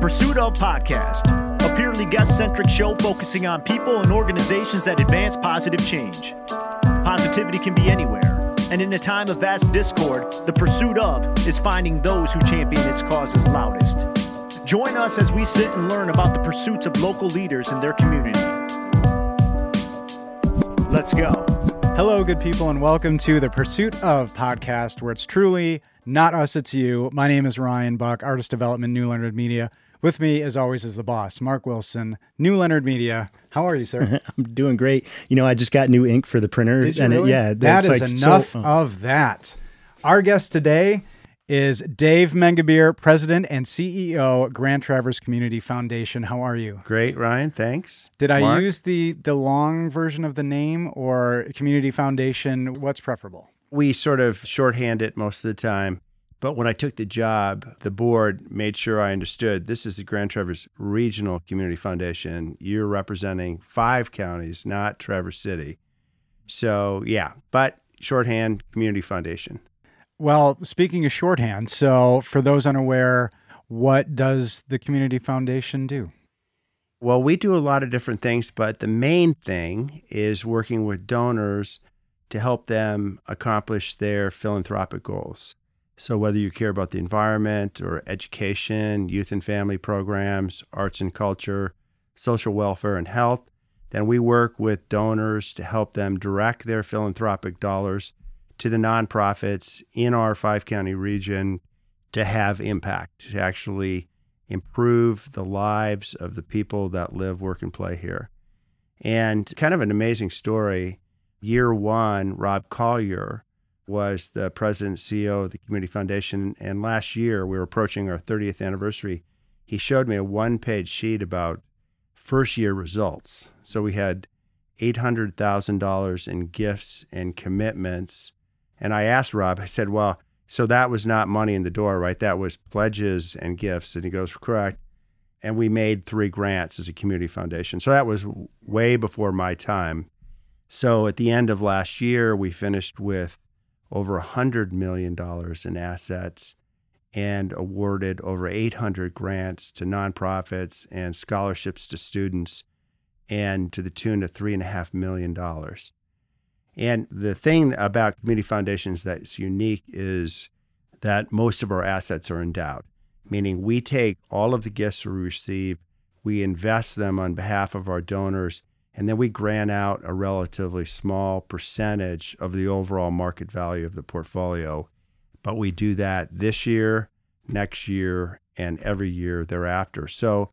Pursuit of Podcast, a purely guest centric show focusing on people and organizations that advance positive change. Positivity can be anywhere, and in a time of vast discord, the pursuit of is finding those who champion its causes loudest. Join us as we sit and learn about the pursuits of local leaders in their community. Let's go. Hello, good people, and welcome to the Pursuit of podcast, where it's truly not us, it's you. My name is Ryan Buck, Artist Development, New Leonard Media. With me, as always, is the boss, Mark Wilson, New Leonard Media. How are you, sir? I'm doing great. You know, I just got new ink for the printer. Did you and really? It, yeah, that is like enough so- of that. Our guest today is Dave Mengebier, President and CEO, Grand Traverse Community Foundation. How are you? Great, Ryan. Thanks. Did I Mark? use the the long version of the name or Community Foundation? What's preferable? We sort of shorthand it most of the time. But when I took the job, the board made sure I understood this is the Grand Traverse Regional Community Foundation. You're representing five counties, not Traverse City. So, yeah, but shorthand Community Foundation. Well, speaking of shorthand, so for those unaware, what does the Community Foundation do? Well, we do a lot of different things, but the main thing is working with donors to help them accomplish their philanthropic goals. So, whether you care about the environment or education, youth and family programs, arts and culture, social welfare, and health, then we work with donors to help them direct their philanthropic dollars to the nonprofits in our five county region to have impact, to actually improve the lives of the people that live, work, and play here. And kind of an amazing story. Year one, Rob Collier was the president CEO of the Community Foundation. And last year, we were approaching our 30th anniversary. He showed me a one page sheet about first year results. So we had $800,000 in gifts and commitments. And I asked Rob, I said, well, so that was not money in the door, right? That was pledges and gifts. And he goes, correct. And we made three grants as a community foundation. So that was way before my time. So at the end of last year, we finished with over $100 million in assets and awarded over 800 grants to nonprofits and scholarships to students and to the tune of $3.5 million. And the thing about community foundations that's unique is that most of our assets are endowed, meaning we take all of the gifts we receive, we invest them on behalf of our donors, and then we grant out a relatively small percentage of the overall market value of the portfolio. But we do that this year, next year, and every year thereafter. So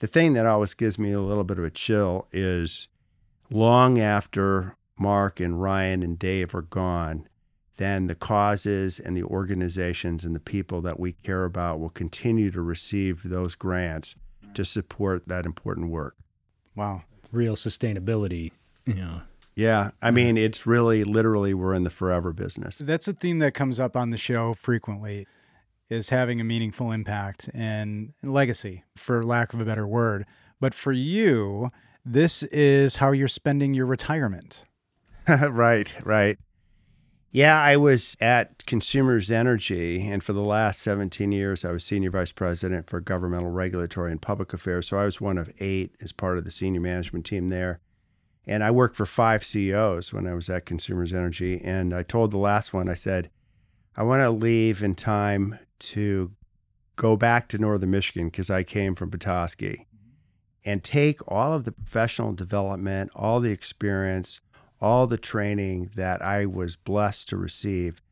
the thing that always gives me a little bit of a chill is long after Mark and Ryan and Dave are gone, then the causes and the organizations and the people that we care about will continue to receive those grants to support that important work. Wow. Real sustainability. You know, Yeah, I mean, it's really literally we're in the forever business. That's a theme that comes up on the show frequently is having a meaningful impact and legacy, for lack of a better word. But for you, this is how you're spending your retirement. right, right. Yeah, I was at Consumers Energy, and for the last 17 years, I was Senior Vice President for Governmental Regulatory and Public Affairs. So I was one of eight as part of the senior management team there. And I worked for five CEOs when I was at Consumers Energy. And I told the last one, I said, I want to leave in time to go back to Northern Michigan because I came from Petoskey mm-hmm. and take all of the professional development, all the experience, all the training that I was blessed to receive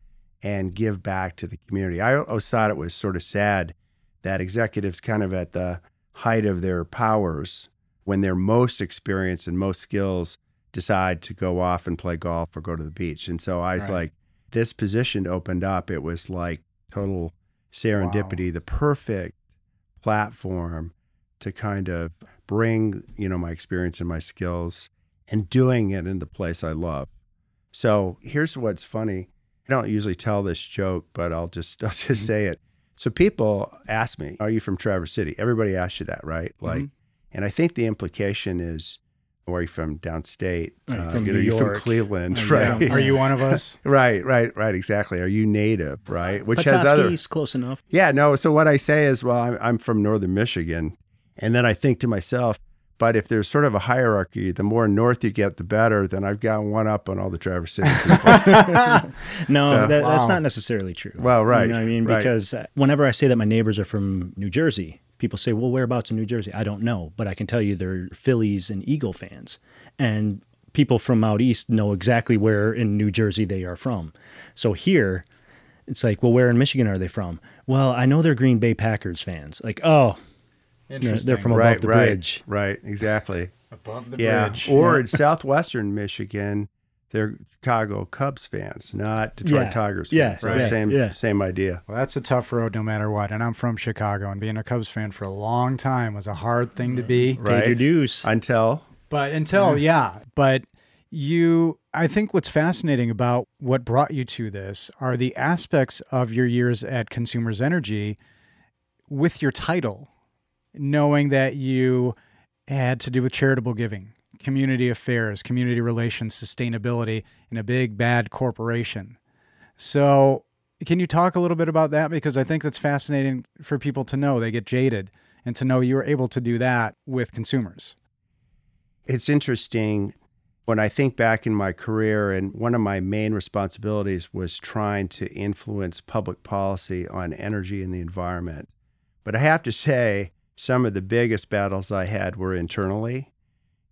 and give back to the community. I always thought it was sort of sad that executives, kind of at the height of their powers, when they're most experienced and most skills, decide to go off and play golf or go to the beach. And so I was Right. like, this position opened up. It was like total serendipity, the perfect platform to kind of bring, you know, my experience and my skills and doing it in the place I love. So here's what's funny. I don't usually tell this joke, but I'll just I'll just mm-hmm. say it. So people ask me, "Are you from Traverse City?" Everybody asks you that, right? Mm-hmm. Like, and I think the implication is, Where are you from? Downstate. Uh, from you know, New you're from Cleveland, right? Are you one of us? right, right, right. Exactly. Are you native? Right. Uh, Which has Petoskey's other. close enough. Yeah. No. So what I say is, well, I'm, I'm from northern Michigan, and then I think to myself, but if there's sort of a hierarchy, the more north you get, the better. Then I've got one up on all the Traverse City people. No, So- that, that's Wow. not necessarily true. Well, right, You know what I mean, right. because uh, whenever I say that my neighbors are from New Jersey, people say, "Well, whereabouts in New Jersey?" I don't know, but I can tell you they're Phillies and Eagle fans, and people from out east know exactly where in New Jersey they are from. So here, it's like, well, where in Michigan are they from? Well, I know they're Green Bay Packers fans. Like, oh, you know, they're from above right, the right, bridge. right. Exactly. above the Yeah. bridge. Or in southwestern Michigan, they're Chicago Cubs fans, not Detroit Yeah. Tigers Yeah, fans. So right. Same, Yeah. same idea. Well, that's a tough road no matter what. And I'm from Chicago, and being a Cubs fan for a long time was a hard thing to be. Right. Paid your dues. Until But until, yeah. But you, I think what's fascinating about what brought you to this are the aspects of your years at Consumers Energy with your title, knowing that you had to do with charitable giving, community affairs, community relations, sustainability in a big, bad corporation. So, can you talk a little bit about that? Because I think that's fascinating for people to know. They get jaded and to know you were able to do that with consumers. it's interesting when I think back in my career, and one of my main responsibilities was trying to influence public policy on energy and the environment. But I have to say, some of the biggest battles I had were internally.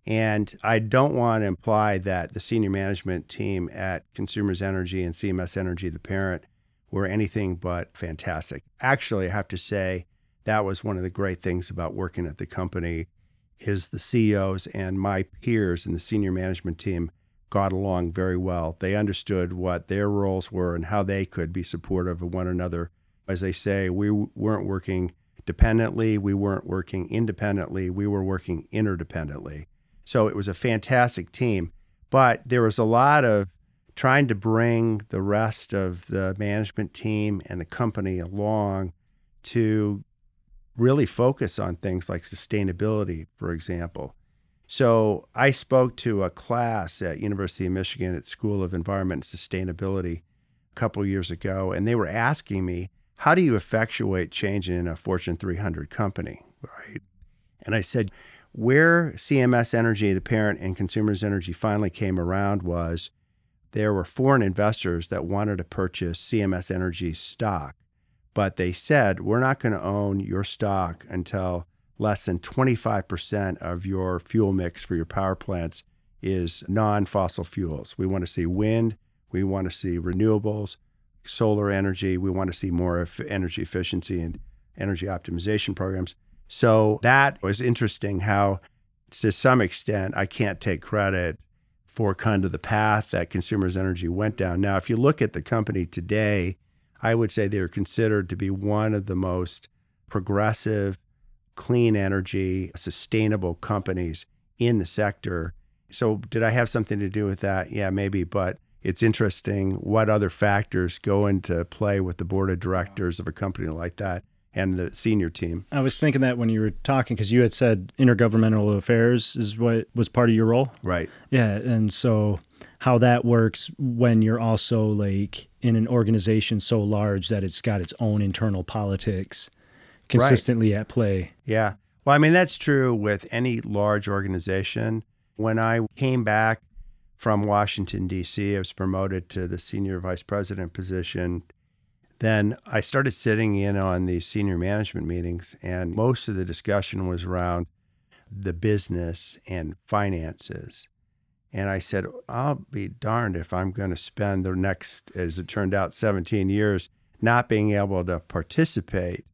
And I don't want to imply that the senior management team at Consumers Energy and CMS Energy, the parent, were anything but fantastic. Actually, I have to say that was one of the great things about working at the company is the CEOs and my peers in the senior management team got along very well. They understood what their roles were and how they could be supportive of one another. As they say, we weren't working dependently, we weren't working independently, we were working interdependently. So it was a fantastic team, but there was a lot of trying to bring the rest of the management team and the company along to really focus on things like sustainability, for example. So I spoke to a class at University of Michigan at School of Environment and Sustainability a couple years ago, and they were asking me, "How do you effectuate change in a Fortune 300 company?" Right? And I said, where CMS Energy, the parent, and Consumers Energy finally came around was there were foreign investors that wanted to purchase CMS Energy stock but they said we're not going to own your stock until less than 25% of your fuel mix for your power plants is non-fossil fuels. We want to see wind, we want to see renewables, solar energy, we want to see more of energy efficiency and energy optimization programs. So that was interesting how to some extent I can't take credit for kind of the path that consumers energy went down. Now if you look at the company today, I would say they're considered to be one of the most progressive, clean energy, sustainable companies in the sector. So, did I have something to do with that? Yeah, maybe, but it's interesting what other factors go into play with the board of directors of a company like that and the senior team. I was thinking that when you were talking, because you had said intergovernmental affairs is what was part of your role. Right. Yeah, and so how that works when you're also like in an organization so large that it's got its own internal politics consistently at play. Yeah. Well, I mean, that's true with any large organization. When I came back from Washington, D.C., I was promoted to the senior vice president position. Then I started sitting in on these senior management meetings, and most of the discussion was around the business and finances. And I said, I'll be darned if I'm going to spend the next, as it turned out, 17 years not being able to participate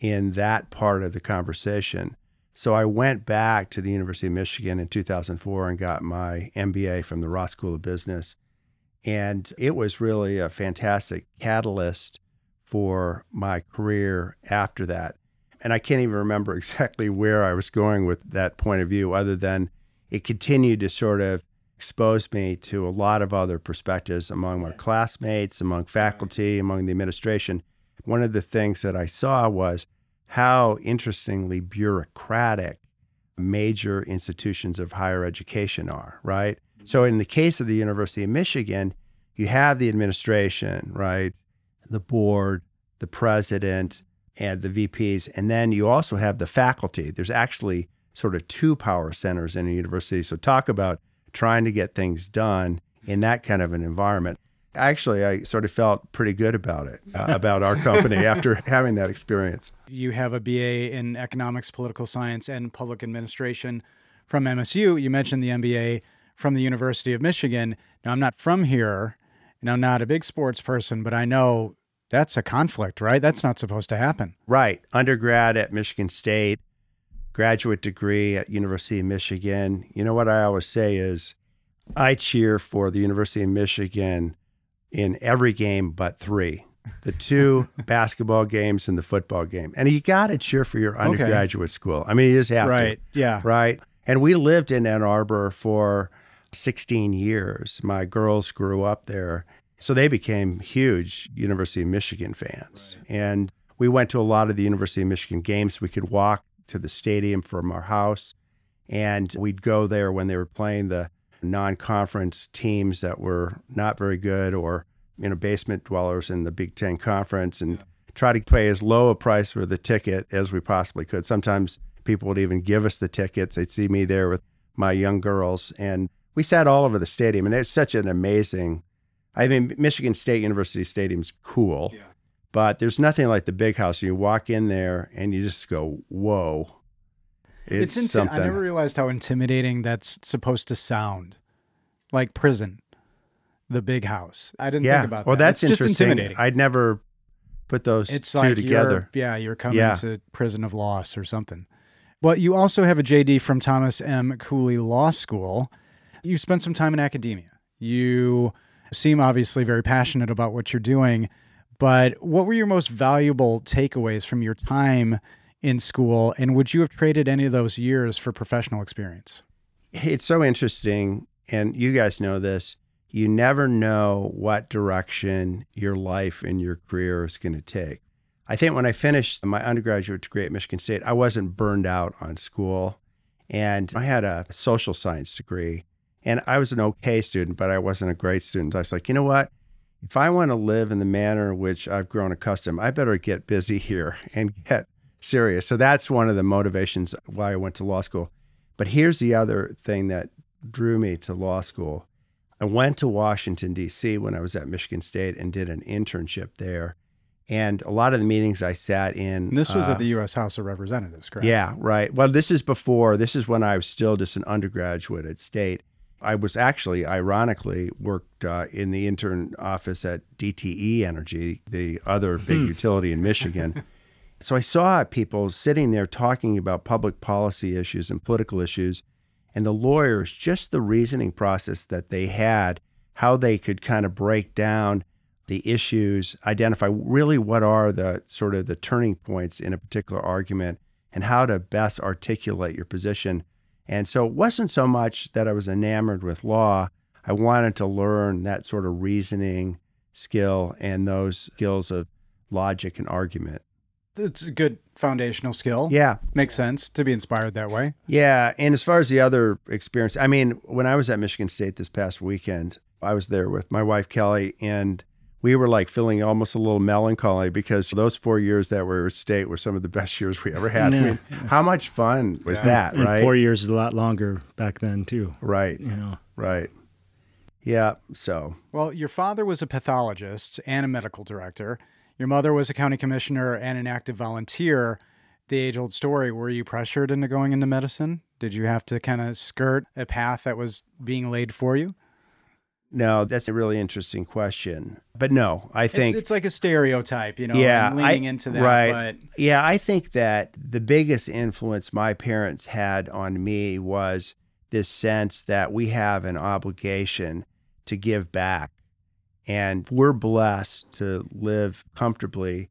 in that part of the conversation. So I went back to the University of Michigan in 2004 and got my MBA from the Ross School of Business. And it was really a fantastic catalyst for my career after that. And I can't even remember exactly where I was going with that point of view, other than it continued to sort of expose me to a lot of other perspectives among my classmates, among faculty, among the administration. One of the things that I saw was how interestingly bureaucratic major institutions of higher education are, right? Mm-hmm. So in the case of the University of Michigan, you have the administration, right? The board, the president, and the VPs. And then you also have the faculty. There's actually sort of two power centers in a university. So talk about trying to get things done in that kind of an environment. Actually, I sort of felt pretty good about it, uh, about our company after having that experience. You have a BA in economics, political science, and public administration from MSU. You mentioned the MBA from the University of Michigan. Now, I'm not from here, and I'm not a big sports person, but I know that's a conflict, right? That's not supposed to happen. Right. Undergrad at Michigan State, graduate degree at University of Michigan. You know what I always say is I cheer for the University of Michigan in every game but 3. The two basketball games and the football game. And you got to cheer for your undergraduate okay. school. I mean, you just have right. to. Yeah. Right. And we lived in Ann Arbor for 16 years. My girls grew up there so they became huge University of Michigan fans. Right. And we went to a lot of the University of Michigan games. We could walk to the stadium from our house, and we'd go there when they were playing the non conference teams that were not very good or you know basement dwellers in the Big Ten conference and yeah. try to pay as low a price for the ticket as we possibly could. Sometimes people would even give us the tickets. They'd see me there with my young girls and we sat all over the stadium and it's such an amazing I mean, Michigan State University Stadium's cool, yeah. but there's nothing like the big house. You walk in there and you just go, whoa. It's, it's inti- something. I never realized how intimidating that's supposed to sound. Like prison, the big house. I didn't yeah. think about well, that. Well, that's it's interesting. intimidating. I'd never put those it's two like together. You're, yeah, you're coming yeah. to prison of loss or something. But you also have a JD from Thomas M. Cooley Law School. You spent some time in academia. You seem obviously very passionate about what you're doing. But what were your most valuable takeaways from your time in school? And would you have traded any of those years for professional experience? It's so interesting. And you guys know this. You never know what direction your life and your career is going to take. I think when I finished my undergraduate degree at Michigan State, I wasn't burned out on school. And I had a social science degree. And I was an okay student, but I wasn't a great student. I was like, you know what? If I want to live in the manner in which I've grown accustomed, I better get busy here and get serious. So that's one of the motivations why I went to law school. But here's the other thing that drew me to law school. I went to Washington, D.C. when I was at Michigan State and did an internship there. And a lot of the meetings I sat in. And this was uh, at the U.S. House of Representatives, correct? Yeah, right. Well, this is before, this is when I was still just an undergraduate at State. I was actually, ironically, worked uh, in the intern office at DTE Energy, the other big hmm. utility in Michigan. so I saw people sitting there talking about public policy issues and political issues, and the lawyers, just the reasoning process that they had, how they could kind of break down the issues, identify really what are the sort of the turning points in a particular argument, and how to best articulate your position and so it wasn't so much that I was enamored with law. I wanted to learn that sort of reasoning skill and those skills of logic and argument. It's a good foundational skill. Yeah. Makes sense to be inspired that way. Yeah. And as far as the other experience, I mean, when I was at Michigan State this past weekend, I was there with my wife, Kelly, and we were like feeling almost a little melancholy because those four years that were at state were some of the best years we ever had. Yeah. I mean, how much fun was yeah. that, and right? Four years is a lot longer back then too. Right. You know. Right. Yeah. So. Well, your father was a pathologist and a medical director. Your mother was a county commissioner and an active volunteer. The age old story were you pressured into going into medicine? Did you have to kind of skirt a path that was being laid for you? No, that's a really interesting question. But no, I think it's, it's like a stereotype, you know. Yeah, leaning I, into that. Right. But... Yeah, I think that the biggest influence my parents had on me was this sense that we have an obligation to give back, and we're blessed to live comfortably.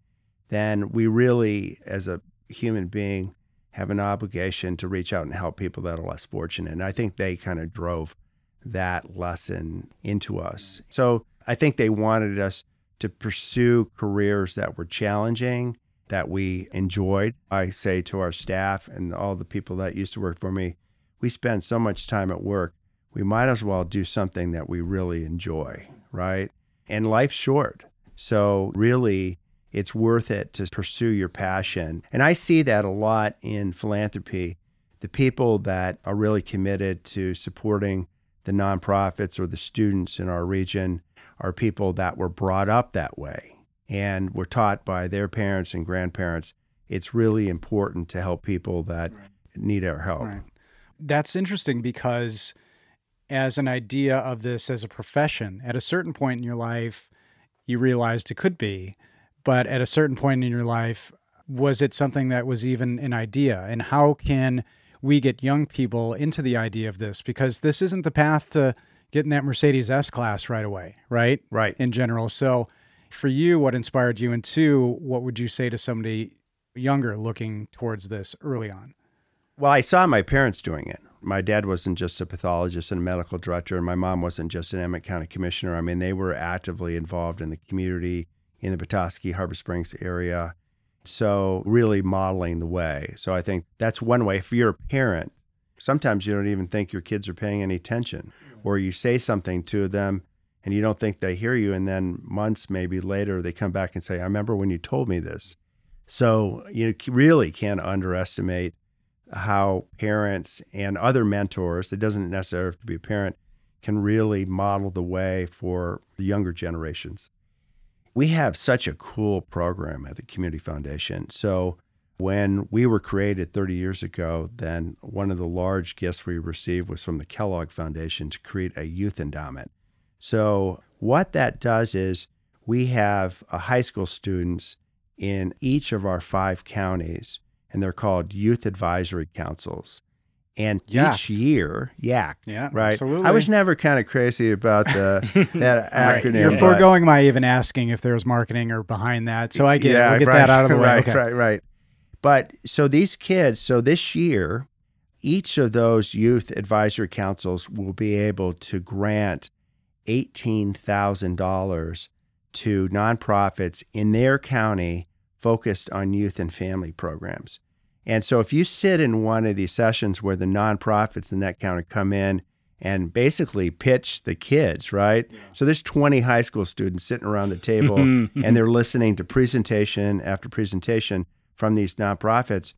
Then we really, as a human being, have an obligation to reach out and help people that are less fortunate. And I think they kind of drove that lesson into us. So I think they wanted us to pursue careers that were challenging that we enjoyed. I say to our staff and all the people that used to work for me, we spend so much time at work. We might as well do something that we really enjoy, right? And life's short. So, really, it's worth it to pursue your passion. And I see that a lot in philanthropy. The people that are really committed to supporting the nonprofits or the students in our region are people that were brought up that way and were taught by their parents and grandparents. It's really important to help people that right. need our help. Right. That's interesting because, as an idea of this as a profession, at a certain point in your life, you realized it could be. But at a certain point in your life, was it something that was even an idea? And how can we get young people into the idea of this? Because this isn't the path to getting that Mercedes S class right away, right? Right. In general. So, for you, what inspired you? And two, what would you say to somebody younger looking towards this early on? Well, I saw my parents doing it. My dad wasn't just a pathologist and a medical director, and my mom wasn't just an Emmet County commissioner. I mean, they were actively involved in the community in the Petoskey, Harbor Springs area. So, really modeling the way. So, I think that's one way. If you're a parent, sometimes you don't even think your kids are paying any attention, or you say something to them and you don't think they hear you. And then months, maybe later, they come back and say, I remember when you told me this. So, you really can't underestimate how parents and other mentors, it doesn't necessarily have to be a parent, can really model the way for the younger generations. We have such a cool program at the Community Foundation. So, when we were created 30 years ago, then one of the large gifts we received was from the Kellogg Foundation to create a youth endowment. So, what that does is we have uh, high school students in each of our five counties and they're called Youth Advisory Councils. And each year, YAC, yeah, right? Absolutely. I was never kind of crazy about the that acronym. Right. You're foregoing my even asking if there's marketing or behind that, so I get yeah, we'll get right, that out of the way. Right, okay. right, right. But so these kids, so this year, each of those youth advisory councils will be able to grant eighteen thousand dollars to nonprofits in their county focused on youth and family programs. And so if you sit in one of these sessions where the nonprofits in that county come in and basically pitch the kids, right? Yeah. So there's 20 high school students sitting around the table and they're listening to presentation after presentation from these nonprofits.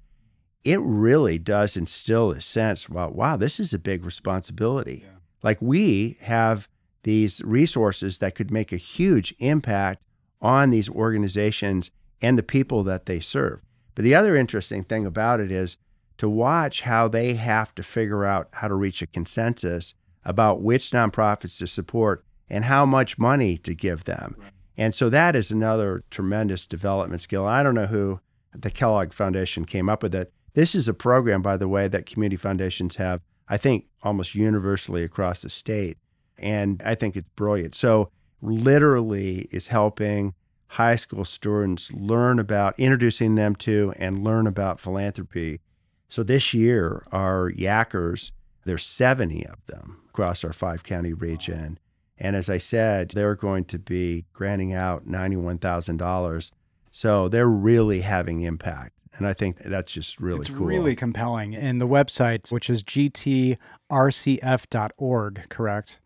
It really does instill a sense, well, wow, this is a big responsibility. Yeah. Like we have these resources that could make a huge impact on these organizations and the people that they serve. But the other interesting thing about it is to watch how they have to figure out how to reach a consensus about which nonprofits to support and how much money to give them. And so that is another tremendous development skill. I don't know who the Kellogg Foundation came up with it. This is a program, by the way, that community foundations have, I think, almost universally across the state. And I think it's brilliant. So, literally, is helping high school students learn about introducing them to and learn about philanthropy. So this year, our Yackers, there's 70 of them across our five county region. And as I said, they're going to be granting out $91,000. So they're really having impact. And I think that's just really it's cool. really compelling. And the website, which is gtrcf.org, correct?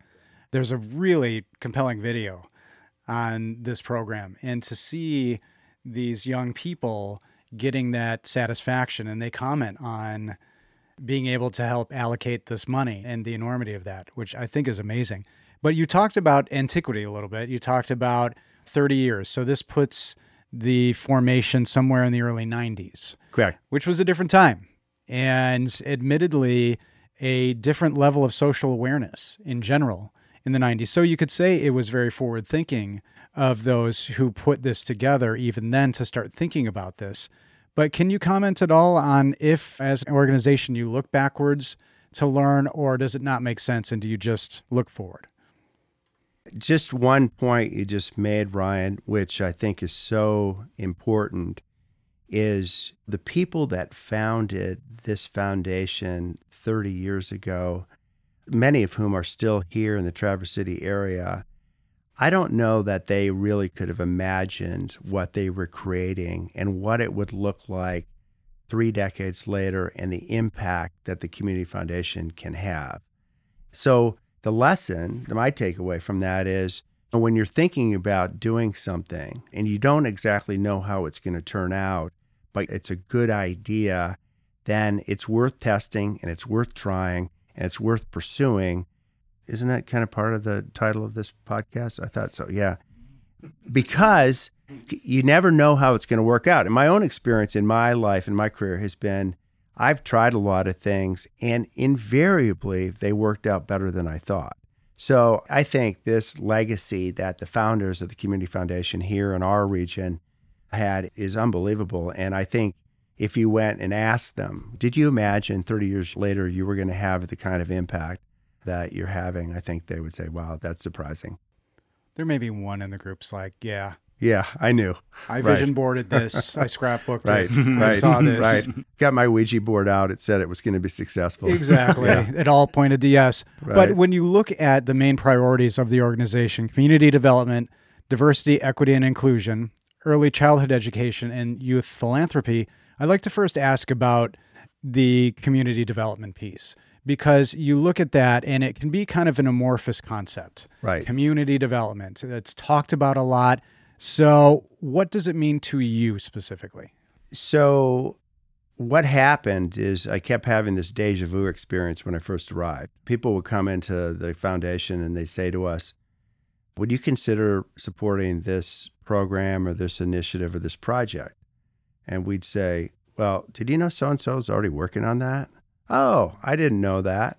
There's a really compelling video on this program and to see these young people getting that satisfaction and they comment on being able to help allocate this money and the enormity of that which i think is amazing. But you talked about antiquity a little bit. You talked about 30 years. So this puts the formation somewhere in the early 90s correct. Which was a different time and admittedly a different level of social awareness in general in the 90s. So you could say it was very forward thinking of those who put this together, even then, to start thinking about this. But can you comment at all on if, as an organization, you look backwards to learn, or does it not make sense and do you just look forward? Just one point you just made, Ryan, which I think is so important, is the people that founded this foundation 30 years ago many of whom are still here in the Traverse City area, I don't know that they really could have imagined what they were creating and what it would look like three decades later and the impact that the Community Foundation can have. So, the lesson, my takeaway from that is when you're thinking about doing something and you don't exactly know how it's going to turn out, but it's a good idea, then it's worth testing and it's worth trying and it's worth pursuing. Isn't that kind of part of the title of this podcast? I thought so. Yeah. Because you never know how it's going to work out. And my own experience in my life and my career has been I've tried a lot of things and invariably they worked out better than I thought. So I think this legacy that the founders of the Community Foundation here in our region had is unbelievable. And I think if you went and asked them, did you imagine 30 years later you were going to have the kind of impact that you're having? I think they would say, wow, that's surprising. There may be one in the groups like, yeah, yeah, I knew. I vision boarded this. I scrapbooked right, it. Right, I saw this. Right. Got my Ouija board out. It said it was going to be successful. Exactly. yeah. It all pointed to yes. Right. But when you look at the main priorities of the organization, community development, diversity, equity, and inclusion, early childhood education, and youth philanthropy, I'd like to first ask about the community development piece because you look at that and it can be kind of an amorphous concept. Right. Community development. That's talked about a lot. So, what does it mean to you specifically? So, what happened is I kept having this deja vu experience when I first arrived. People would come into the foundation and they say to us, Would you consider supporting this program or this initiative or this project? And we'd say, Well, did you know so and so is already working on that? Oh, I didn't know that.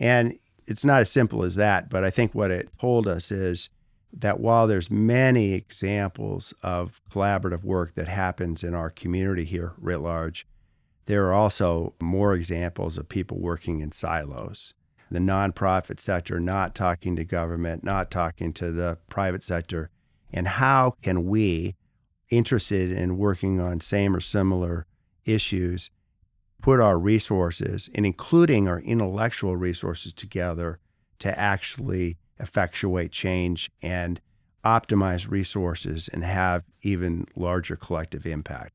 And it's not as simple as that, but I think what it told us is that while there's many examples of collaborative work that happens in our community here writ large, there are also more examples of people working in silos. The nonprofit sector not talking to government, not talking to the private sector. And how can we, interested in working on same or similar issues, put our resources and including our intellectual resources together to actually effectuate change and optimize resources and have even larger collective impact.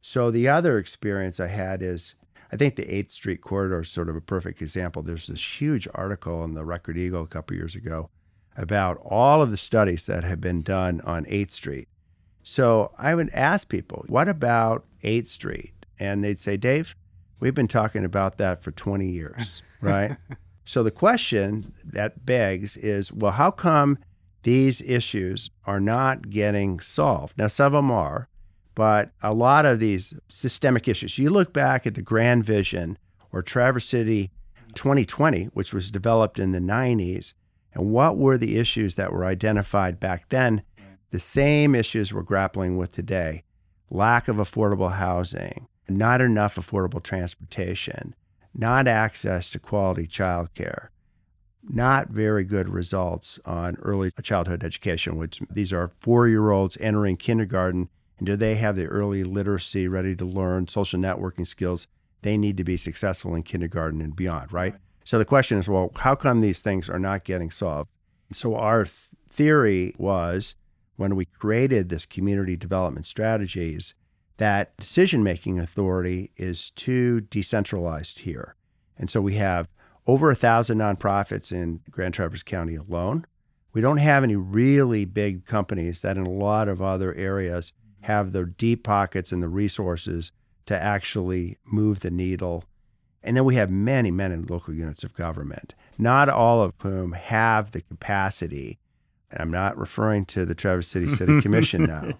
So the other experience I had is I think the 8th Street corridor is sort of a perfect example. There's this huge article in the Record Eagle a couple years ago about all of the studies that have been done on 8th Street. So I would ask people, what about 8th Street? And they'd say, Dave, we've been talking about that for 20 years, right? So the question that begs is well, how come these issues are not getting solved? Now, some of them are, but a lot of these systemic issues, you look back at the Grand Vision or Traverse City 2020, which was developed in the 90s, and what were the issues that were identified back then? The same issues we're grappling with today lack of affordable housing, not enough affordable transportation, not access to quality childcare, not very good results on early childhood education, which these are four year olds entering kindergarten. And do they have the early literacy ready to learn social networking skills they need to be successful in kindergarten and beyond, right? So the question is, well, how come these things are not getting solved? So our th- theory was when we created this community development strategies that decision making authority is too decentralized here. And so we have over a thousand nonprofits in Grand Traverse County alone. We don't have any really big companies that, in a lot of other areas, have the deep pockets and the resources to actually move the needle. And then we have many, many local units of government, not all of whom have the capacity. And I'm not referring to the Traverse City City Commission now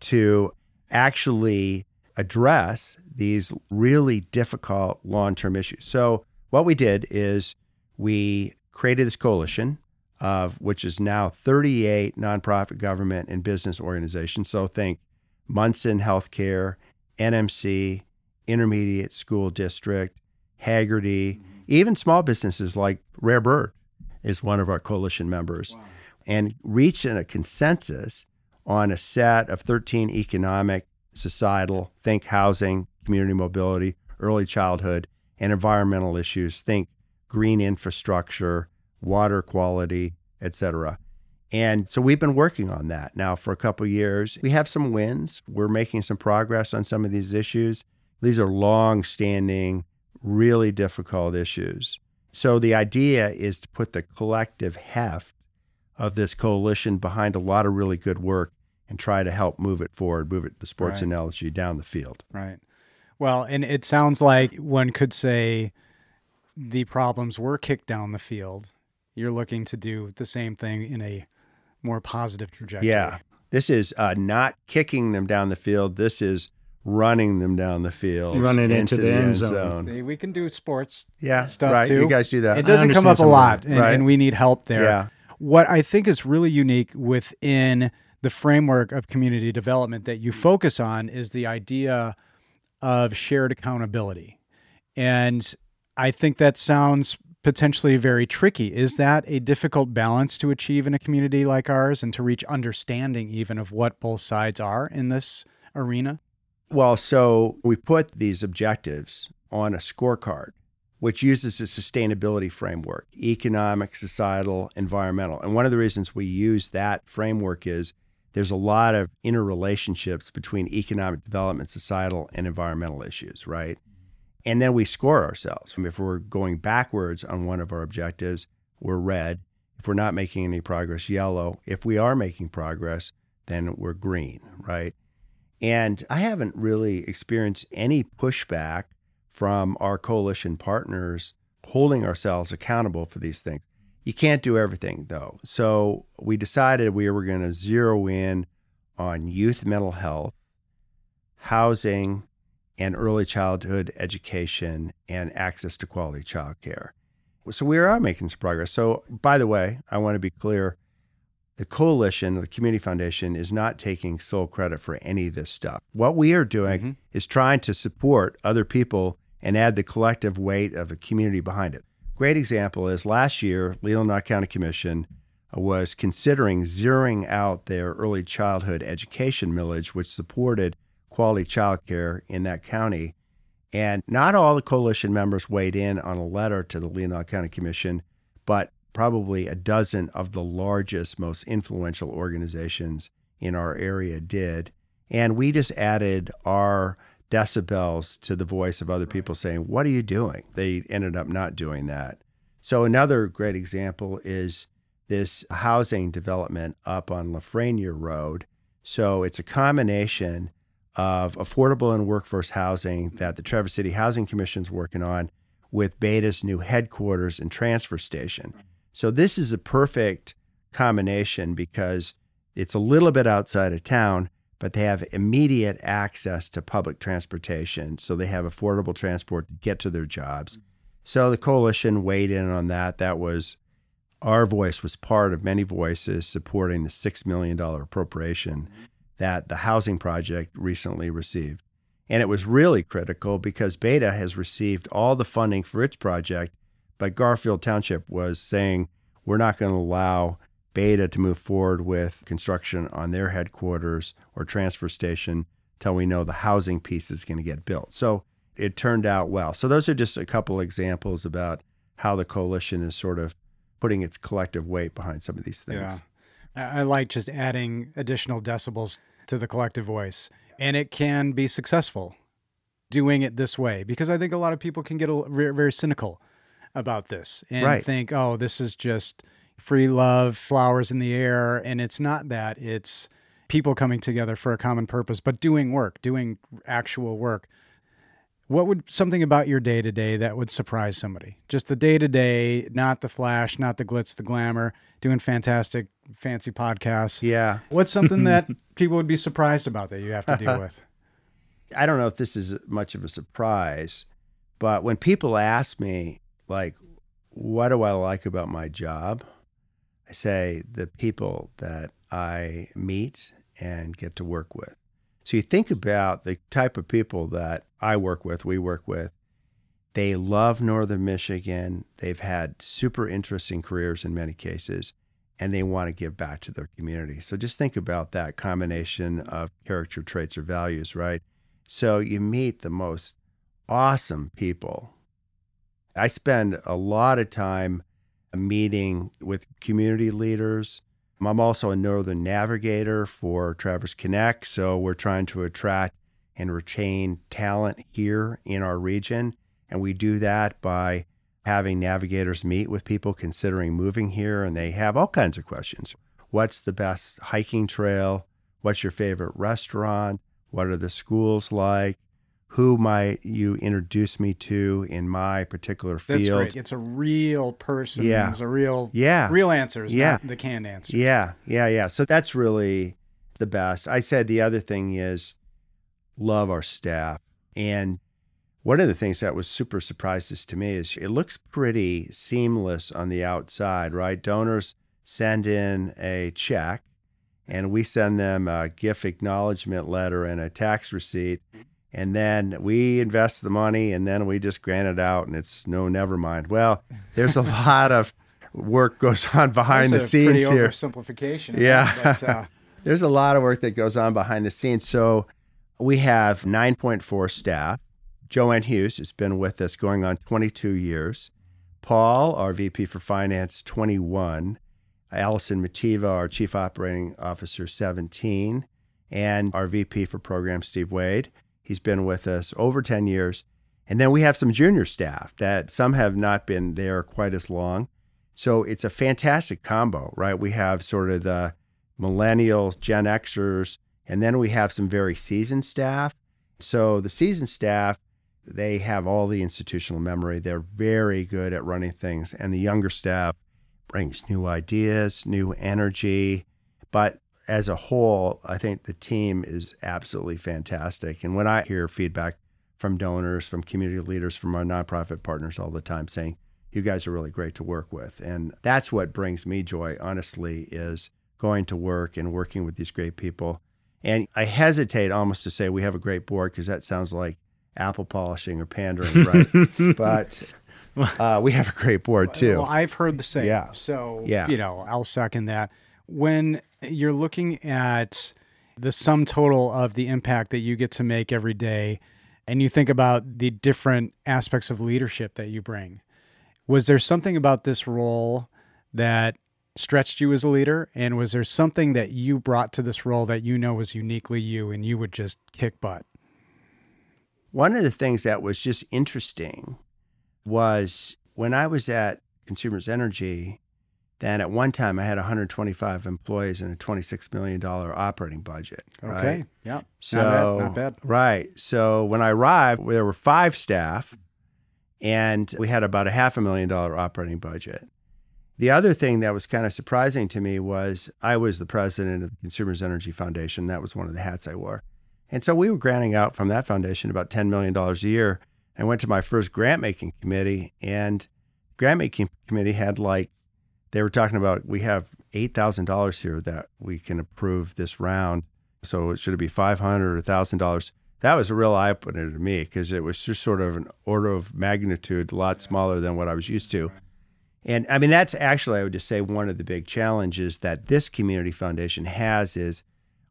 to actually address these really difficult long term issues. So, what we did is we created this coalition of which is now 38 nonprofit government and business organizations. So, think Munson Healthcare, NMC, Intermediate School District, Hagerty, even small businesses like Rare Bird is one of our coalition members, wow. and reached a consensus on a set of 13 economic, societal, think housing, community mobility, early childhood, and environmental issues. Think green infrastructure, water quality, etc. And so we've been working on that now for a couple years. We have some wins. We're making some progress on some of these issues. These are long standing, really difficult issues. So the idea is to put the collective heft of this coalition behind a lot of really good work and try to help move it forward, move it the sports Right. analogy down the field. Right. Well, and it sounds like one could say the problems were kicked down the field. You're looking to do the same thing in a more positive trajectory. Yeah. This is uh, not kicking them down the field. This is running them down the field, Running into the end zone. See, we can do sports Yeah, stuff right. too. You guys do that. It doesn't come understand up a lot, and, Right. and we need help there. Yeah. What I think is really unique within the framework of community development that you focus on is the idea of shared accountability. And I think that sounds potentially very tricky. Is that a difficult balance to achieve in a community like ours and to reach understanding even of what both sides are in this arena? Well, so we put these objectives on a scorecard, which uses a sustainability framework economic, societal, environmental. And one of the reasons we use that framework is there's a lot of interrelationships between economic development, societal, and environmental issues, right? And then we score ourselves. If we're going backwards on one of our objectives, we're red. If we're not making any progress, yellow. If we are making progress, then we're green, right? And I haven't really experienced any pushback from our coalition partners holding ourselves accountable for these things. You can't do everything, though. So we decided we were going to zero in on youth mental health, housing, and early childhood education and access to quality childcare. So we are making some progress. So, by the way, I want to be clear the coalition, the community foundation, is not taking sole credit for any of this stuff. What we are doing Mhm. is trying to support other people and add the collective weight of a community behind it. Great example is last year, Knott County Commission was considering zeroing out their early childhood education millage, which supported quality childcare in that county. And not all the coalition members weighed in on a letter to the Leelanau County Commission, but probably a dozen of the largest, most influential organizations in our area did. And we just added our decibels to the voice of other people saying, What are you doing? They ended up not doing that. So, another great example is this housing development up on LaFranier Road. So, it's a combination of affordable and workforce housing mm-hmm. that the Traverse City Housing Commission is working on with BATA's new headquarters and transfer station. So this is a perfect combination because it's a little bit outside of town, but they have immediate access to public transportation. So they have affordable transport to get to their jobs. So the coalition weighed in on that. That was our voice was part of many voices supporting the $6 million appropriation that the housing project recently received. And it was really critical because BATA has received all the funding for its project, but Garfield Township was saying, we're not going to allow BATA to move forward with construction on their headquarters or transfer station till we know the housing piece is going to get built. So it turned out well. So those are just a couple examples about how the coalition is sort of putting its collective weight behind some of these things. Yeah. I like just adding additional decibels to the collective voice. And it can be successful doing it this way because I think a lot of people can get very cynical about this and Right. think, oh, this is just free love, flowers in the air. And it's not that. It's people coming together for a common purpose, but doing work, doing actual work. What would something about your day to day that would surprise somebody? Just the day to day, not the flash, not the glitz, the glamour, doing fantastic, fancy podcasts. Yeah. What's something that people would be surprised about that you have to deal with? I don't know if this is much of a surprise, but when people ask me, like, what do I like about my job? I say the people that I meet and get to work with. So you think about the type of people that I work with, we work with. They love Northern Michigan. They've had super interesting careers in many cases, and they want to give back to their community. So just think about that combination of character traits or values, right? So you meet the most awesome people. I spend a lot of time meeting with community leaders, I'm also a Northern Navigator for Traverse Connect. So we're trying to attract and retain talent here in our region. And we do that by having navigators meet with people considering moving here. And they have all kinds of questions. What's the best hiking trail? What's your favorite restaurant? What are the schools like? Who might you introduce me to in my particular field? That's great. It's a real person. Yeah. It's a real, Yeah. real answers. Yeah. Not the canned answers. Yeah, yeah, yeah. So that's really the best. I said the other thing is love our staff. And one of the things that was super surprises to me is it looks pretty seamless on the outside, right? Donors send in a check and we send them a gift acknowledgement letter and a tax receipt. And then we invest the money and then we just grant it out and it's no, never mind. Well, there's a lot of work goes on behind That's the pretty scenes here. oversimplification. Yeah. that, But, uh, There's a lot of work that goes on behind the scenes. So we have 9.4 staff. Joanne Hughes has been with us going on 22 years. Paul, our VP for Finance, 21. Alison Metiva, our Chief Operating Officer, 17. And our VP for Program, Steve Wade. He's been with us over 10 years. And then we have some junior staff that some have not been there quite as long. So it's a fantastic combo, right? We have sort of the millennials, Gen Xers, and then we have some very seasoned staff. So the seasoned staff, they have all the institutional memory. They're very good at running things. And the younger staff brings new ideas, new energy. But as a whole, I think the team is absolutely fantastic. And when I hear feedback from donors, from community leaders, from our nonprofit partners all the time saying, you guys are really great to work with. And that's what brings me joy, honestly, is going to work and working with these great people. And I hesitate almost to say we have a great board because that sounds like apple polishing or pandering, right? but uh, we have a great board too. Well, I've heard the same. Yeah. So, Yeah. you know, I'll second that. When you're looking at the sum total of the impact that you get to make every day, and you think about the different aspects of leadership that you bring, was there something about this role that stretched you as a leader? And was there something that you brought to this role that you know was uniquely you and you would just kick butt? One of the things that was just interesting was when I was at Consumers Energy, then at one time I had 125 employees and a $26 million operating budget. Okay. Right? Yeah. So, not bad. Not bad. Right. So when I arrived, there were five staff and we had about a half a million dollar operating budget. The other thing that was kind of surprising to me was I was the president of the Consumers Energy Foundation. That was one of the hats I wore. And so we were granting out from that foundation about $10 million a year. I went to my first grant making committee, and grant making committee had like, they were talking about we have $8,000 here that we can approve this round. So it should it be 500 or $1,000? That was a real eye opener to me because it was just sort of an order of magnitude, a lot smaller than what I was used to. And I mean, that's actually, I would just say, one of the big challenges that this community foundation has is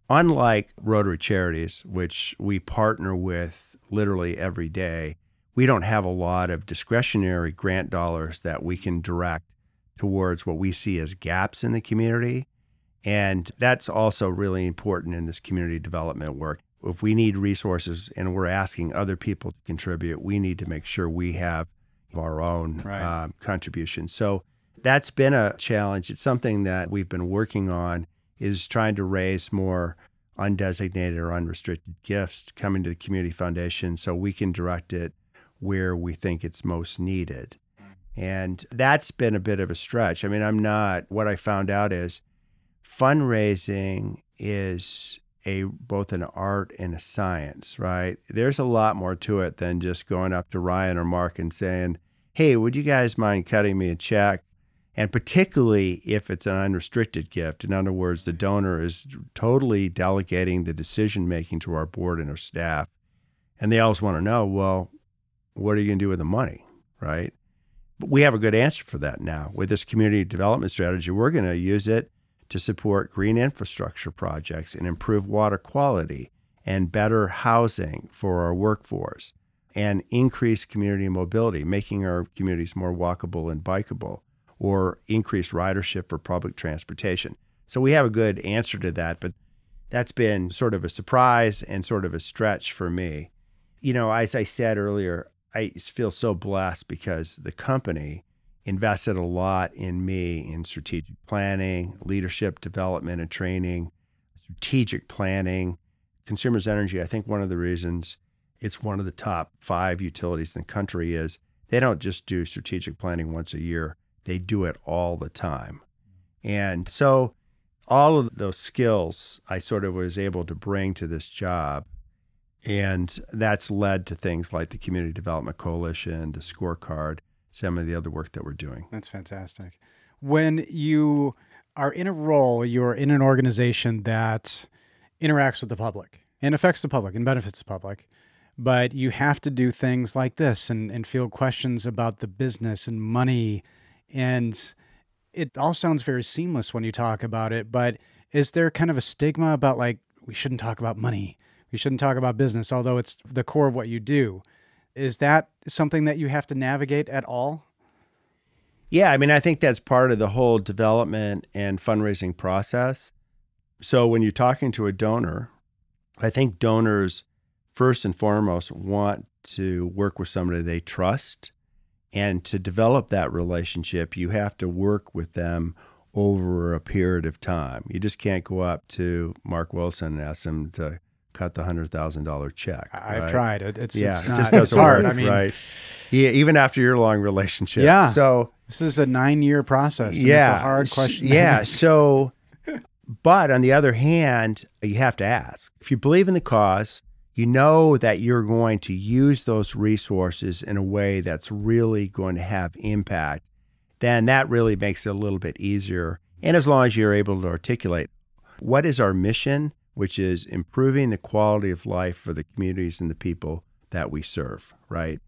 unlike Rotary Charities, which we partner with literally every day, we don't have a lot of discretionary grant dollars that we can direct towards what we see as gaps in the community. And that's also really important in this community development work. If we need resources and we're asking other people to contribute, we need to make sure we have our own Right. um, contribution. So that's been a challenge. It's something that we've been working on is trying to raise more undesignated or unrestricted gifts coming to the community foundation so we can direct it where we think it's most needed. And that's been a bit of a stretch. I mean, I'm not what I found out is fundraising is a both an art and a science, right? There's a lot more to it than just going up to Ryan or Mark and saying, "Hey, would you guys mind cutting me a check?" And particularly if it's an unrestricted gift. In other words, the donor is totally delegating the decision making to our board and our staff. And they always want to know, well, what are you going to do with the money, right? But we have a good answer for that now. With this community development strategy, we're going to use it to support green infrastructure projects and improve water quality and better housing for our workforce and increase community mobility, making our communities more walkable and bikeable, or increase ridership for public transportation. So we have a good answer to that, but that's been sort of a surprise and sort of a stretch for me. You know, as I said earlier, I feel so blessed because the company invested a lot in me in strategic planning, leadership development and training, strategic planning. Consumers Energy, I think one of the reasons it's one of the top five utilities in the country is they don't just do strategic planning once a year, they do it all the time. And so all of those skills I sort of was able to bring to this job. And that's led to things like the Community Development Coalition, the scorecard, some of the other work that we're doing. That's fantastic. When you are in a role, you're in an organization that interacts with the public and affects the public and benefits the public, but you have to do things like this and, and field questions about the business and money. And it all sounds very seamless when you talk about it, but is there kind of a stigma about like, we shouldn't talk about money? We shouldn't talk about business, although it's the core of what you do. Is that something that you have to navigate at all? Yeah, I mean, I think that's part of the whole development and fundraising process. So when you're talking to a donor, I think donors first and foremost want to work with somebody they trust. And to develop that relationship, you have to work with them over a period of time. You just can't go up to Mark Wilson and ask him to cut the hundred thousand dollar check. I've right? tried it. It's yeah, it's it not, just doesn't hard. work, I mean, right? Yeah, even after your long relationship. Yeah. So this is a nine year process. yeah, it's a hard question. Yeah. so, but on the other hand, you have to ask if you believe in the cause. You know that you're going to use those resources in a way that's really going to have impact. Then that really makes it a little bit easier. And as long as you're able to articulate what is our mission, which is improving the quality of life for the communities and the people that we serve, right?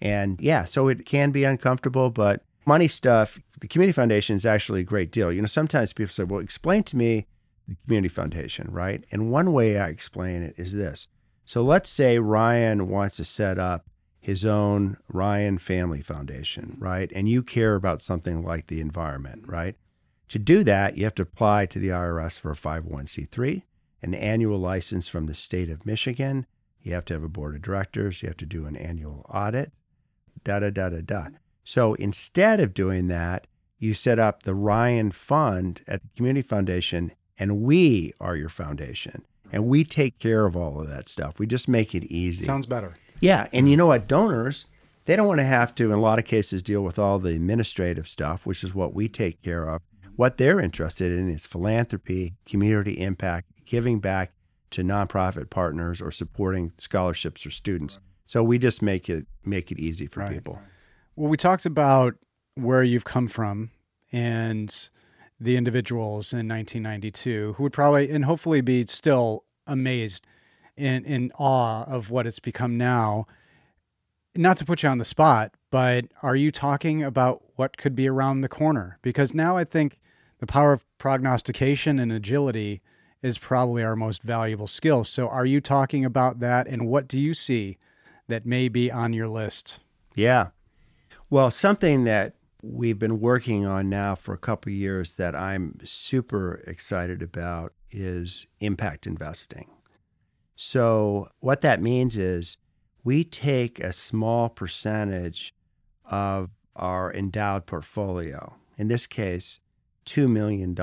And yeah, so it can be uncomfortable, but money stuff, the community foundation is actually a great deal. You know, sometimes people say, well, explain to me the community foundation, right? And one way I explain it is this. So let's say Ryan wants to set up his own Ryan Family Foundation, right? And you care about something like the environment, right? To do that, you have to apply to the IRS for a 501c3, an annual license from the state of Michigan. You have to have a board of directors. You have to do an annual audit, da da da da da. So instead of doing that, you set up the Ryan Fund at the Community Foundation, and we are your foundation. And we take care of all of that stuff. We just make it easy. Sounds better. Yeah, and you know what? Donors, they don't want to have to, in a lot of cases, deal with all the administrative stuff, which is what we take care of. What they're interested in is philanthropy, community impact, giving back to nonprofit partners, or supporting scholarships for students. So we just make it make it easy for Right. people. Well, we talked about where you've come from and the individuals in 1992 who would probably and hopefully be still amazed and in awe of what it's become now. Not to put you on the spot, but are you talking about what could be around the corner? Because now I think the power of prognostication and agility is probably our most valuable skill. So are you talking about that and what do you see that may be on your list? Yeah. Well, something that we've been working on now for a couple years that I'm super excited about is impact investing. So, what that means is we take a small percentage of our endowed portfolio, in this case, $2 million.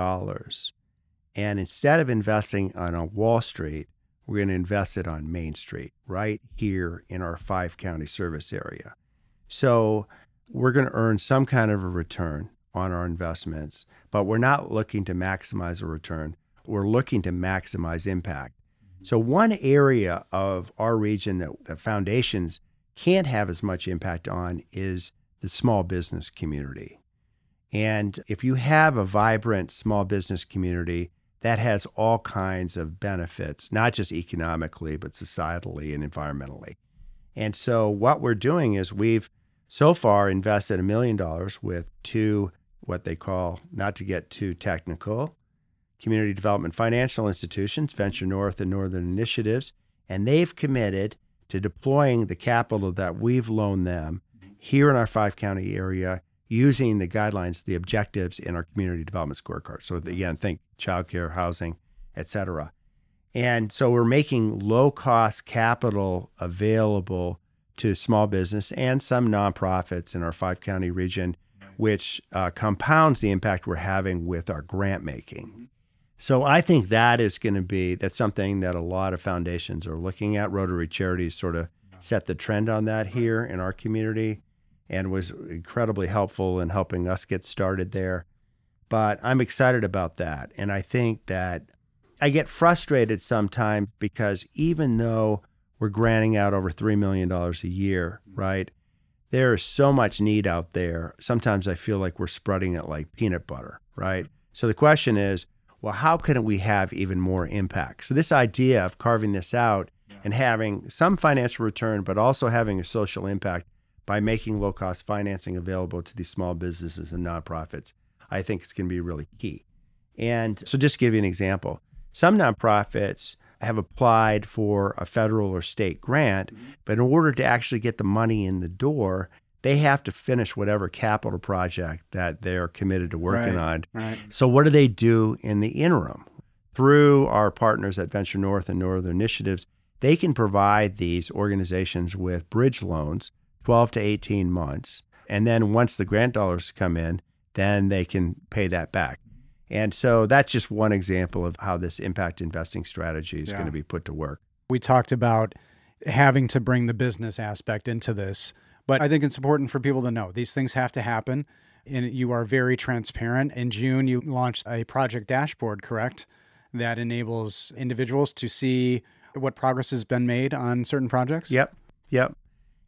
And instead of investing on a Wall Street, we're going to invest it on Main Street, right here in our five county service area. So we're going to earn some kind of a return on our investments, but we're not looking to maximize a return. We're looking to maximize impact. So, one area of our region that, that foundations can't have as much impact on is the small business community. And if you have a vibrant small business community, that has all kinds of benefits, not just economically, but societally and environmentally. And so, what we're doing is we've so far invested a million dollars with two, what they call, not to get too technical, community development financial institutions, Venture North and Northern Initiatives, and they've committed to deploying the capital that we've loaned them here in our five county area using the guidelines, the objectives in our community development scorecard. So again, think childcare, housing, et cetera. And so we're making low cost capital available to small business and some nonprofits in our five county region, which uh, compounds the impact we're having with our grant making. So I think that is going to be that's something that a lot of foundations are looking at. Rotary Charities sort of set the trend on that here in our community and was incredibly helpful in helping us get started there. But I'm excited about that. And I think that I get frustrated sometimes because even though we're granting out over $3 million a year, right? There is so much need out there. Sometimes I feel like we're spreading it like peanut butter, right? So the question is, well, how can we have even more impact? So this idea of carving this out and having some financial return, but also having a social impact by making low cost financing available to these small businesses and nonprofits, I think it's going to be really key. And so just to give you an example, some nonprofits have applied for a federal or state grant, mm-hmm. but in order to actually get the money in the door, they have to finish whatever capital project that they're committed to working right, on. Right. So, what do they do in the interim? Through our partners at Venture North and Northern Initiatives, they can provide these organizations with bridge loans, 12 to 18 months. And then once the grant dollars come in, then they can pay that back. And so that's just one example of how this impact investing strategy is yeah. going to be put to work. We talked about having to bring the business aspect into this, but I think it's important for people to know these things have to happen. And you are very transparent. In June, you launched a project dashboard, correct? That enables individuals to see what progress has been made on certain projects. Yep. Yep.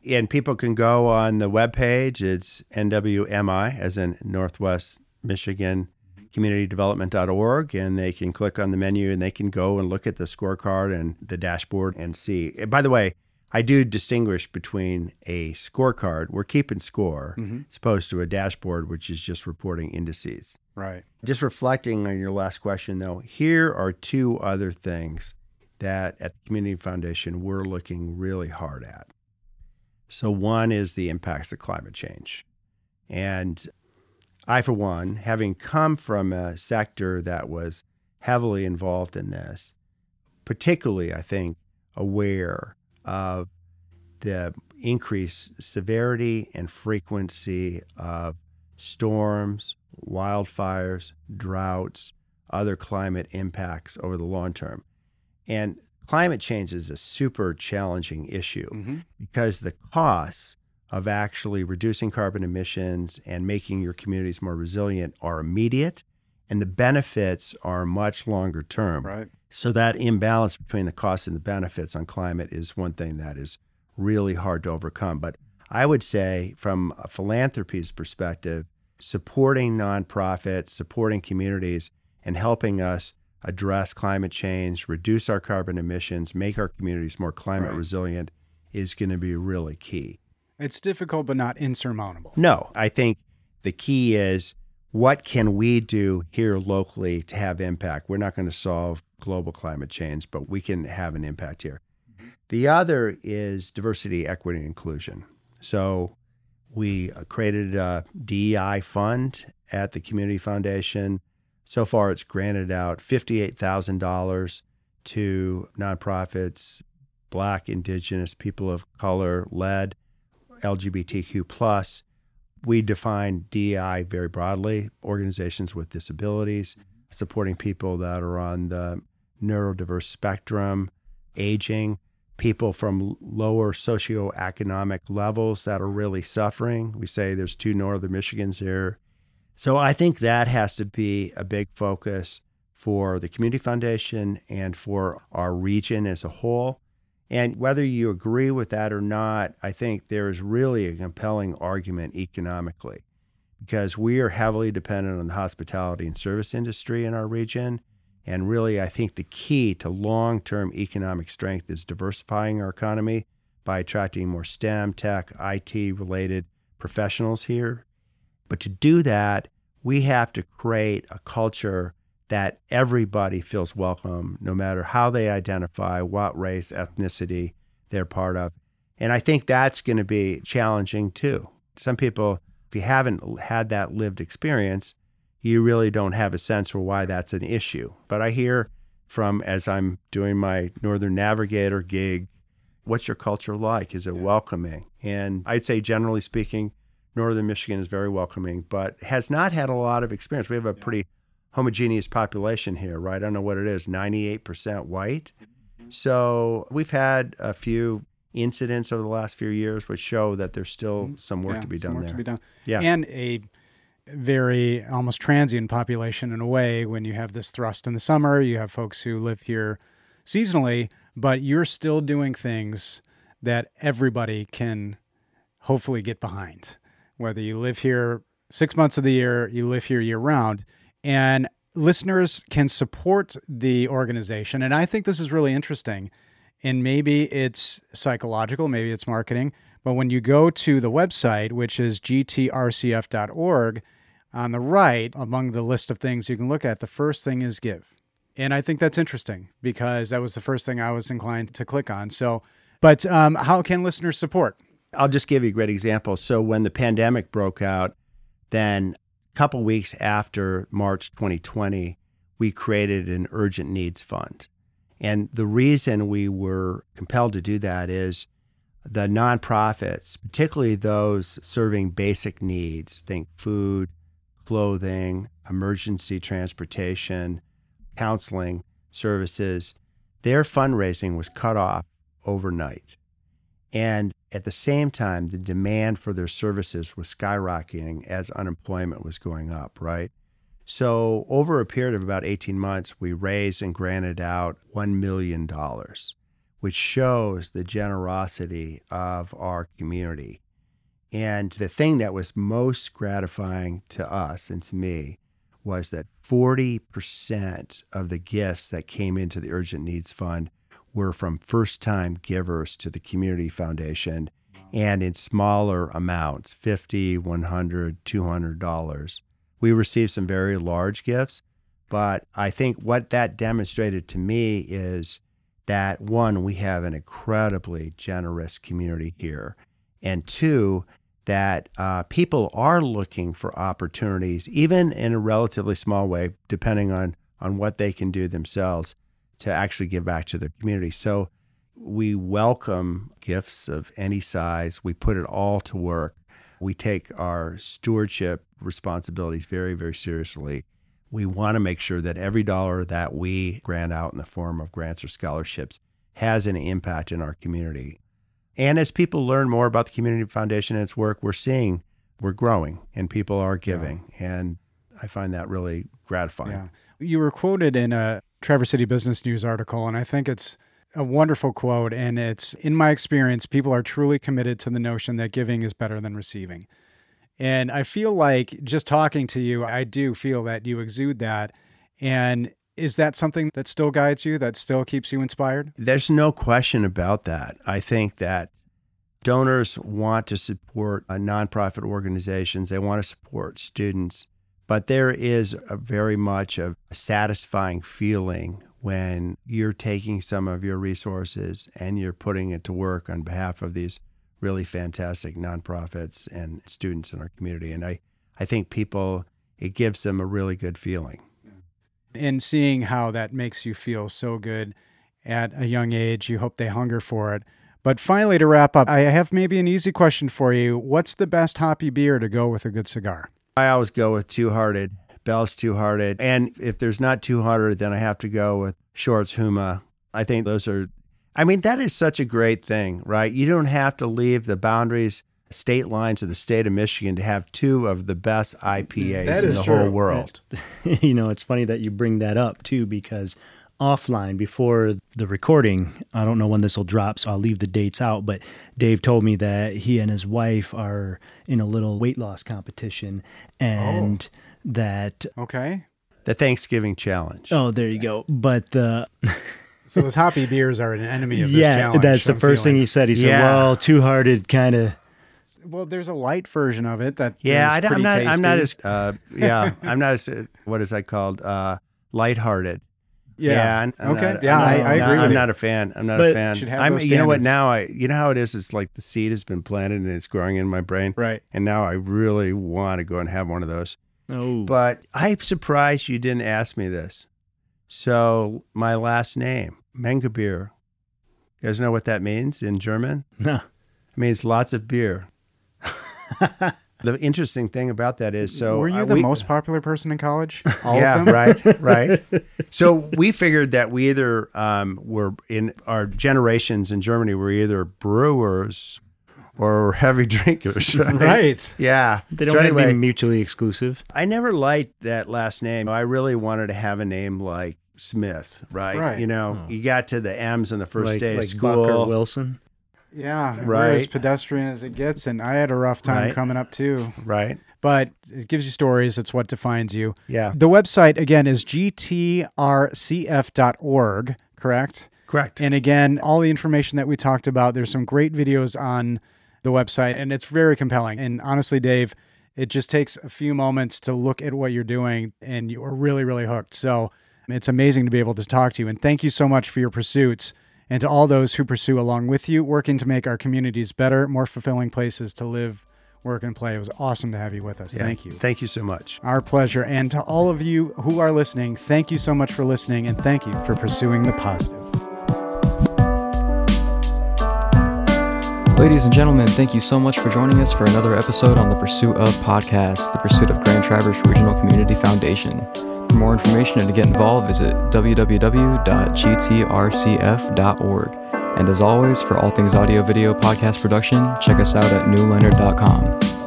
And people can go on the webpage. It's NWMI, as in Northwest Michigan Community communitydevelopment.org and they can click on the menu and they can go and look at the scorecard and the dashboard and see. By the way, I do distinguish between a scorecard, we're keeping score, mm-hmm. as opposed to a dashboard, which is just reporting indices. Right. Just reflecting on your last question, though, here are two other things that at the Community Foundation we're looking really hard at. So, one is the impacts of climate change. And I, for one, having come from a sector that was heavily involved in this, particularly, I think, aware of the increased severity and frequency of storms, wildfires, droughts, other climate impacts over the long term. And climate change is a super challenging issue mm-hmm. because the costs of actually reducing carbon emissions and making your communities more resilient are immediate and the benefits are much longer term. Right. So that imbalance between the costs and the benefits on climate is one thing that is really hard to overcome. But I would say from a philanthropy's perspective, supporting nonprofits, supporting communities and helping us address climate change, reduce our carbon emissions, make our communities more climate right. resilient is going to be really key. It's difficult, but not insurmountable. No, I think the key is what can we do here locally to have impact? We're not going to solve global climate change, but we can have an impact here. Mm-hmm. The other is diversity, equity, and inclusion. So we created a DEI fund at the Community Foundation. So far, it's granted out $58,000 to nonprofits, Black, Indigenous, people of color led LGBTQ plus. We define DEI very broadly: organizations with disabilities, supporting people that are on the neurodiverse spectrum, aging, people from lower socioeconomic levels that are really suffering. We say there's two northern Michigans here. So I think that has to be a big focus for the Community Foundation and for our region as a whole. And whether you agree with that or not, I think there is really a compelling argument economically because we are heavily dependent on the hospitality and service industry in our region. And really, I think the key to long term economic strength is diversifying our economy by attracting more STEM, tech, IT related professionals here. But to do that, we have to create a culture that everybody feels welcome, no matter how they identify, what race, ethnicity they're part of. And I think that's going to be challenging too. Some people If you haven't had that lived experience, you really don't have a sense for why that's an issue. But I hear from as I'm doing my Northern Navigator gig, what's your culture like? Is it welcoming? And I'd say, generally speaking, Northern Michigan is very welcoming, but has not had a lot of experience. We have a pretty homogeneous population here, right? I don't know what it is 98% white. So we've had a few incidents over the last few years which show that there's still mm-hmm. some work Yeah, to be done there. To be done. Yeah. And a very almost transient population in a way when you have this thrust in the summer, you have folks who live here seasonally, but you're still doing things that everybody can hopefully get behind. Whether you live here six months of the year, you live here year round. And listeners can support the organization. And I think this is really interesting. And maybe it's psychological, maybe it's marketing. But when you go to the website, which is gtrcf.org, on the right, among the list of things you can look at, the first thing is give. And I think that's interesting because that was the first thing I was inclined to click on. So, but um, how can listeners support? I'll just give you a great example. So when the pandemic broke out, then a couple weeks after March 2020, we created an urgent needs fund. And the reason we were compelled to do that is the nonprofits, particularly those serving basic needs, think food, clothing, emergency transportation, counseling services, their fundraising was cut off overnight. And at the same time, the demand for their services was skyrocketing as unemployment was going up, right? So, over a period of about 18 months, we raised and granted out $1 million, which shows the generosity of our community. And the thing that was most gratifying to us and to me was that 40% of the gifts that came into the Urgent Needs Fund were from first time givers to the Community Foundation and in smaller amounts 50 100 $200 we received some very large gifts but i think what that demonstrated to me is that one we have an incredibly generous community here and two that uh, people are looking for opportunities even in a relatively small way depending on on what they can do themselves to actually give back to their community so we welcome gifts of any size. We put it all to work. We take our stewardship responsibilities very, very seriously. We want to make sure that every dollar that we grant out in the form of grants or scholarships has an impact in our community. And as people learn more about the Community Foundation and its work, we're seeing we're growing and people are giving. And I find that really gratifying. Yeah. You were quoted in a Traverse City Business News article, and I think it's a wonderful quote. And it's in my experience, people are truly committed to the notion that giving is better than receiving. And I feel like just talking to you, I do feel that you exude that. And is that something that still guides you, that still keeps you inspired? There's no question about that. I think that donors want to support uh, nonprofit organizations, they want to support students, but there is a very much a satisfying feeling when you're taking some of your resources and you're putting it to work on behalf of these really fantastic nonprofits and students in our community. And I, I think people, it gives them a really good feeling. And seeing how that makes you feel so good at a young age, you hope they hunger for it. But finally, to wrap up, I have maybe an easy question for you. What's the best hoppy beer to go with a good cigar? I always go with Two Hearted. Bell's Two Hearted. And if there's not Two Hearted, then I have to go with Shorts Huma. I think those are, I mean, that is such a great thing, right? You don't have to leave the boundaries, state lines of the state of Michigan to have two of the best IPAs in the true. whole world. you know, it's funny that you bring that up too, because offline before the recording, I don't know when this will drop, so I'll leave the dates out. But Dave told me that he and his wife are in a little weight loss competition and that, Okay. The Thanksgiving challenge. oh, there you go. But the, So those hoppy beers are an enemy of this yeah, challenge. that's the I'm first thing he said. He said, Yeah. well, two hearted kind of. Well, there's a light version of it that yeah, is I, am pretty not. I'm not as. Uh, yeah, I'm not as. Uh, what is that called? Uh, lighthearted. Yeah. I'm- I'm Okay. not- Yeah, I'm I- I agree I'm you. not a fan. I'm not But a fan. I'm, you know what? Now I, you know how it is. It's like the seed has been planted and it's growing in my brain, Right. and now I really want to go and have one of those. Oh, But I'm surprised you didn't ask me this. So my last name, Mengebier. You guys know what that means in German? no. It means lots of beer. the interesting thing about that is, so Were you uh, the we- most popular person in college? All yeah, of them? right, right. So we figured that we either um, were in our generations in Germany were either brewers or heavy drinkers. Right. Right. Yeah. They don't so have to anyway, be mutually exclusive. I never liked that last name. I really wanted to have a name like Smith, right? Right. You know, Oh. you got to the M's on the first like, day like of Buck or school. Wilson. Yeah. We're Right. as pedestrian as it gets. And I had a rough time Right. coming up too. Right. But it gives you stories. It's what defines you. Yeah. The website, again, is gtrcf.org, correct? Correct. And again, all the information that we talked about, there's some great videos on the website, and it's very compelling. And honestly, Dave, it just takes a few moments to look at what you're doing, and you are really, really hooked. So it's amazing to be able to talk to you. And thank you so much for your pursuits. And to all those who pursue along with you, working to make our communities better, more fulfilling places to live, work, and play. It was awesome to have you with us. Yeah. Thank you. Thank you so much. Our pleasure. And to all of you who are listening, thank you so much for listening and thank you for pursuing the positive. Ladies and gentlemen, thank you so much for joining us for another episode on the Pursuit of Podcast, the Pursuit of Grand Traverse Regional Community Foundation. For more information and to get involved, visit www.gtrcf.org. And as always, for all things audio video podcast production, check us out at newleonard.com.